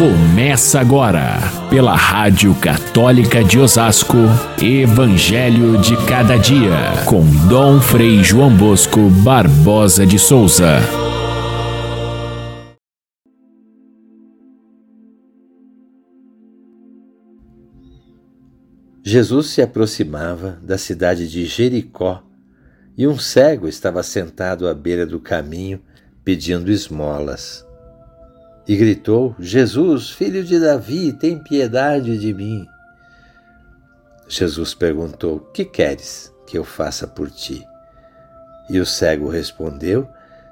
Começa agora, pela Rádio Católica de Osasco, Evangelho de Cada Dia, com Dom Frei João Bosco Barbosa de Souza. Jesus se aproximava da cidade de Jericó e um cego estava sentado à beira do caminho pedindo esmolas e gritou: Jesus, filho de Davi, tem piedade de mim. Jesus perguntou: Que queres que eu faça por ti? E o cego respondeu: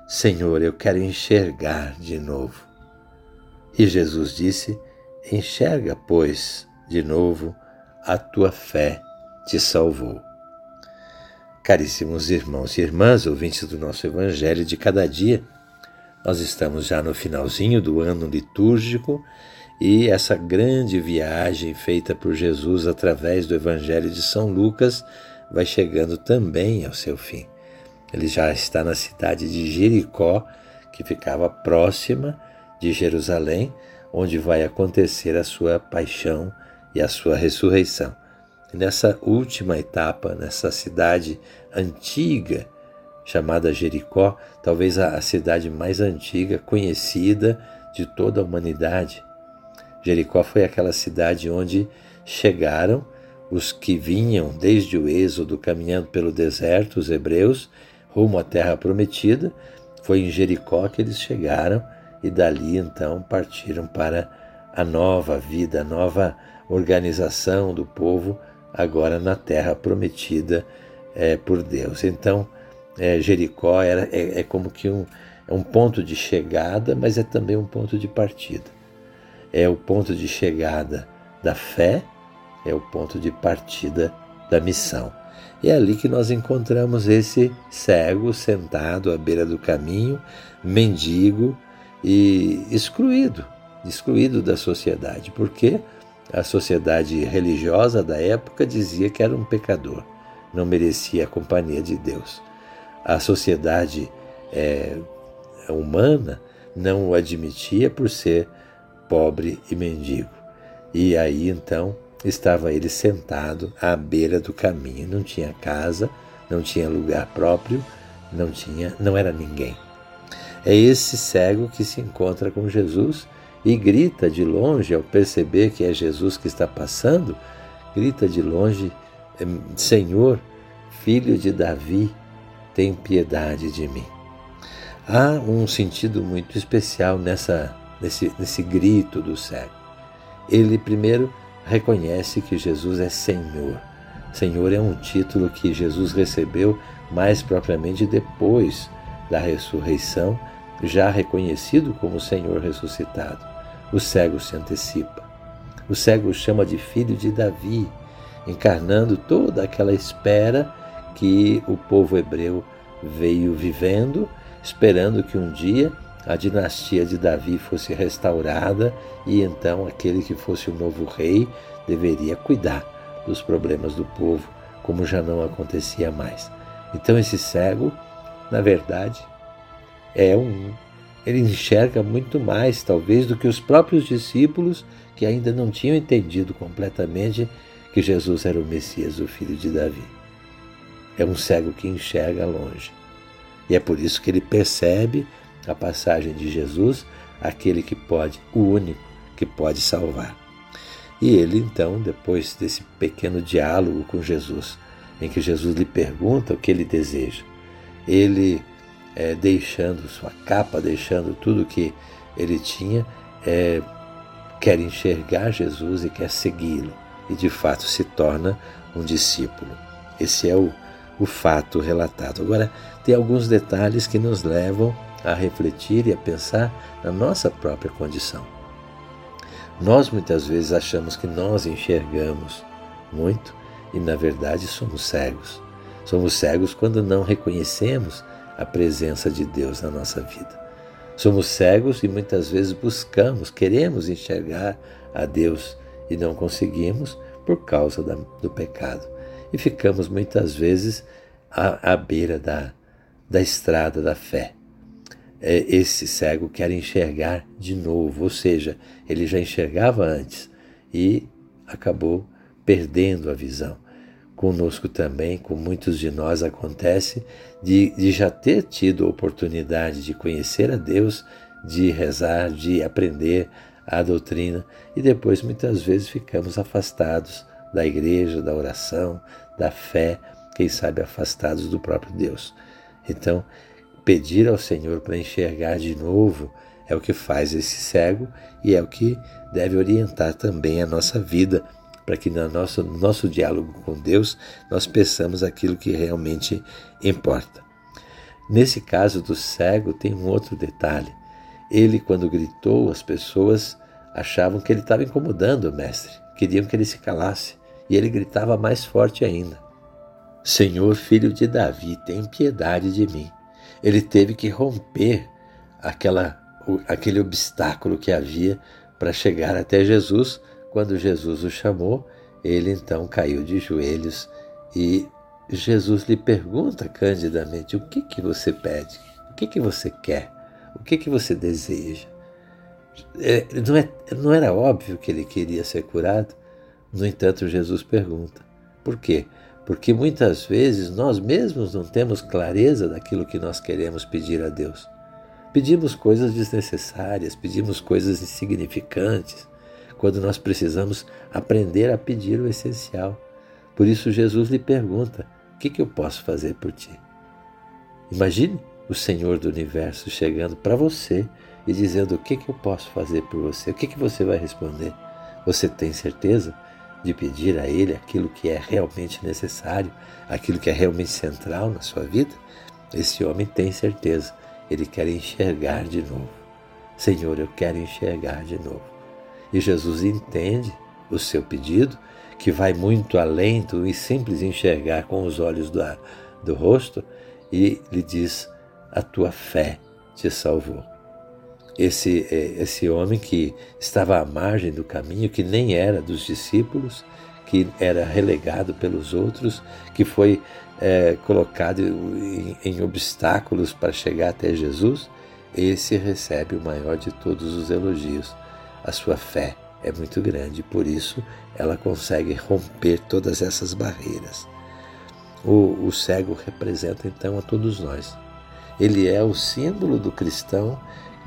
Senhor, eu quero enxergar de novo. E Jesus disse: Enxerga, pois, de novo, a tua fé te salvou. Caríssimos irmãos e irmãs, ouvintes do nosso Evangelho de cada dia, nós estamos já no finalzinho do ano litúrgico e essa grande viagem feita por Jesus através do Evangelho de São Lucas vai chegando também ao seu fim. Ele já está na cidade de Jericó, que ficava próxima de Jerusalém, onde vai acontecer a sua paixão e a sua ressurreição. E nessa última etapa, nessa cidade antiga chamada Jericó, talvez a, cidade mais antiga conhecida de toda a humanidade. Jericó foi aquela cidade onde chegaram os que vinham desde o Êxodo caminhando pelo deserto, os hebreus, rumo à terra prometida. Foi em Jericó que eles chegaram e dali então partiram para a nova vida, a nova organização do povo agora na terra prometida é, por Deus. Então, é, Jericó era, é, é, como que um, é um ponto de chegada, mas é também um ponto de partida. É o ponto de chegada da fé, é o ponto de partida da missão. E é ali que nós encontramos esse cego sentado à beira do caminho, mendigo e excluído, excluído da sociedade, porque a sociedade religiosa da época dizia que era um pecador, não merecia a companhia de Deus a sociedade é, humana não o admitia por ser pobre e mendigo. E aí então estava ele sentado à beira do caminho, não tinha casa, não tinha lugar próprio, não tinha, não era ninguém. É esse cego que se encontra com Jesus e grita de longe ao perceber que é Jesus que está passando, grita de longe: Senhor, filho de Davi, tem piedade de mim. Há um sentido muito especial nessa, nesse, nesse grito do cego. Ele primeiro reconhece que Jesus é Senhor. Senhor é um título que Jesus recebeu mais propriamente depois da ressurreição, já reconhecido como Senhor ressuscitado. O cego se antecipa. O cego chama de filho de Davi, encarnando toda aquela espera que o povo hebreu veio vivendo, esperando que um dia a dinastia de Davi fosse restaurada e então aquele que fosse o novo rei deveria cuidar dos problemas do povo, como já não acontecia mais. Então esse cego, na verdade, é um ele enxerga muito mais, talvez, do que os próprios discípulos que ainda não tinham entendido completamente que Jesus era o Messias, o filho de Davi. É um cego que enxerga longe. E é por isso que ele percebe a passagem de Jesus, aquele que pode, o único que pode salvar. E ele então, depois desse pequeno diálogo com Jesus, em que Jesus lhe pergunta o que ele deseja, ele, é, deixando sua capa, deixando tudo que ele tinha, é, quer enxergar Jesus e quer segui-lo, e de fato se torna um discípulo. Esse é o o fato relatado. Agora, tem alguns detalhes que nos levam a refletir e a pensar na nossa própria condição. Nós muitas vezes achamos que nós enxergamos muito e, na verdade, somos cegos. Somos cegos quando não reconhecemos a presença de Deus na nossa vida. Somos cegos e muitas vezes buscamos, queremos enxergar a Deus e não conseguimos por causa do pecado e ficamos muitas vezes à, à beira da, da estrada da fé. é, esse cego quer enxergar de novo, ou seja, ele já enxergava antes e acabou perdendo a visão. Conosco também, com muitos de nós, acontece de, de já ter tido a oportunidade de conhecer a Deus, de rezar, de aprender a doutrina e depois muitas vezes ficamos afastados da igreja, da oração, da fé, quem sabe afastados do próprio Deus. Então, pedir ao Senhor para enxergar de novo é o que faz esse cego e é o que deve orientar também a nossa vida, para que no nosso, no nosso diálogo com Deus nós peçamos aquilo que realmente importa. Nesse caso do cego, tem um outro detalhe. Ele, quando gritou, as pessoas achavam que ele estava incomodando o mestre, queriam que ele se calasse, e ele gritava mais forte ainda: Senhor, filho de Davi, tem piedade de mim ele teve que romper aquela, aquele obstáculo que havia para chegar até Jesus. Quando Jesus o chamou, ele então caiu de joelhos e Jesus lhe pergunta candidamente: O que que você pede? O que que você quer? O que que você deseja? É, não, é, não era óbvio que ele queria ser curado? No entanto, Jesus pergunta: Por quê? porque muitas vezes nós mesmos não temos clareza daquilo que nós queremos pedir a Deus. Pedimos coisas desnecessárias, pedimos coisas insignificantes, quando nós precisamos aprender a pedir o essencial. Por isso, Jesus lhe pergunta: O que, que eu posso fazer por ti? Imagine o Senhor do universo chegando para você e dizendo: O que, que eu posso fazer por você? O que, que você vai responder? Você tem certeza? De pedir a Ele aquilo que é realmente necessário, aquilo que é realmente central na sua vida, esse homem tem certeza, ele quer enxergar de novo. Senhor, eu quero enxergar de novo. E Jesus entende o seu pedido, que vai muito além do simples enxergar com os olhos do, do rosto, e lhe diz: A tua fé te salvou esse, é, esse homem que estava à margem do caminho, que nem era dos discípulos, que era relegado pelos outros, que foi é, colocado em, em obstáculos para chegar até Jesus, esse recebe o maior de todos os elogios. A sua fé é muito grande, por isso ela consegue romper todas essas barreiras. O, o cego representa então a todos nós. Ele é o símbolo do cristão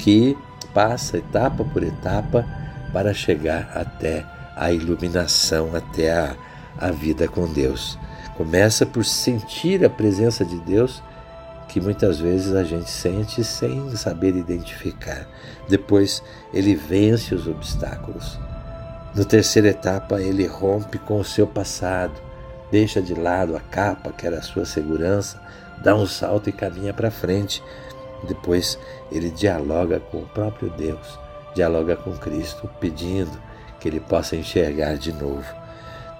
que passa etapa por etapa para chegar até a iluminação, até a, a vida com Deus. Começa por sentir a presença de Deus, que muitas vezes a gente sente sem saber identificar. Depois ele vence os obstáculos. Na terceira etapa, ele rompe com o seu passado, deixa de lado a capa que era a sua segurança, dá um salto e caminha para frente, depois ele dialoga com o próprio Deus, dialoga com Cristo, pedindo que ele possa enxergar de novo.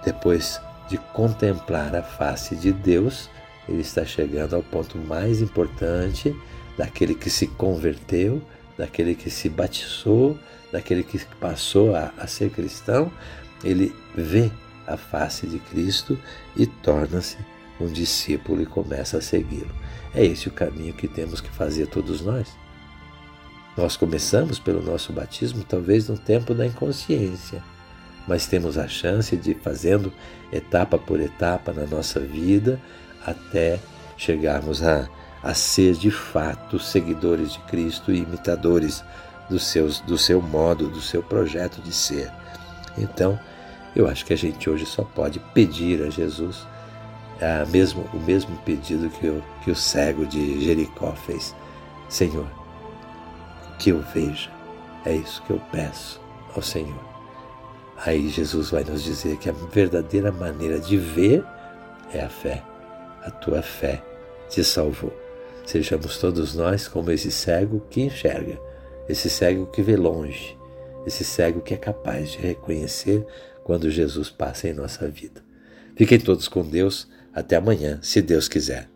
Depois de contemplar a face de Deus, ele está chegando ao ponto mais importante daquele que se converteu, daquele que se batizou, daquele que passou a, a ser cristão. Ele vê a face de Cristo e torna-se um discípulo e começa a segui-lo. É esse o caminho que temos que fazer todos nós. Nós começamos pelo nosso batismo, talvez no tempo da inconsciência, mas temos a chance de ir fazendo etapa por etapa na nossa vida até chegarmos a, a ser de fato seguidores de Cristo e imitadores do, seus, do seu modo, do seu projeto de ser. Então, eu acho que a gente hoje só pode pedir a Jesus é mesmo, o mesmo pedido que que o cego de Jericó fez. Senhor, que eu veja, é isso que eu peço ao Senhor. Aí Jesus vai nos dizer que a verdadeira maneira de ver é a fé. A tua fé te salvou. Sejamos todos nós como esse cego que enxerga, esse cego que vê longe, esse cego que é capaz de reconhecer quando Jesus passa em nossa vida. Fiquem todos com Deus. Até amanhã, se Deus quiser.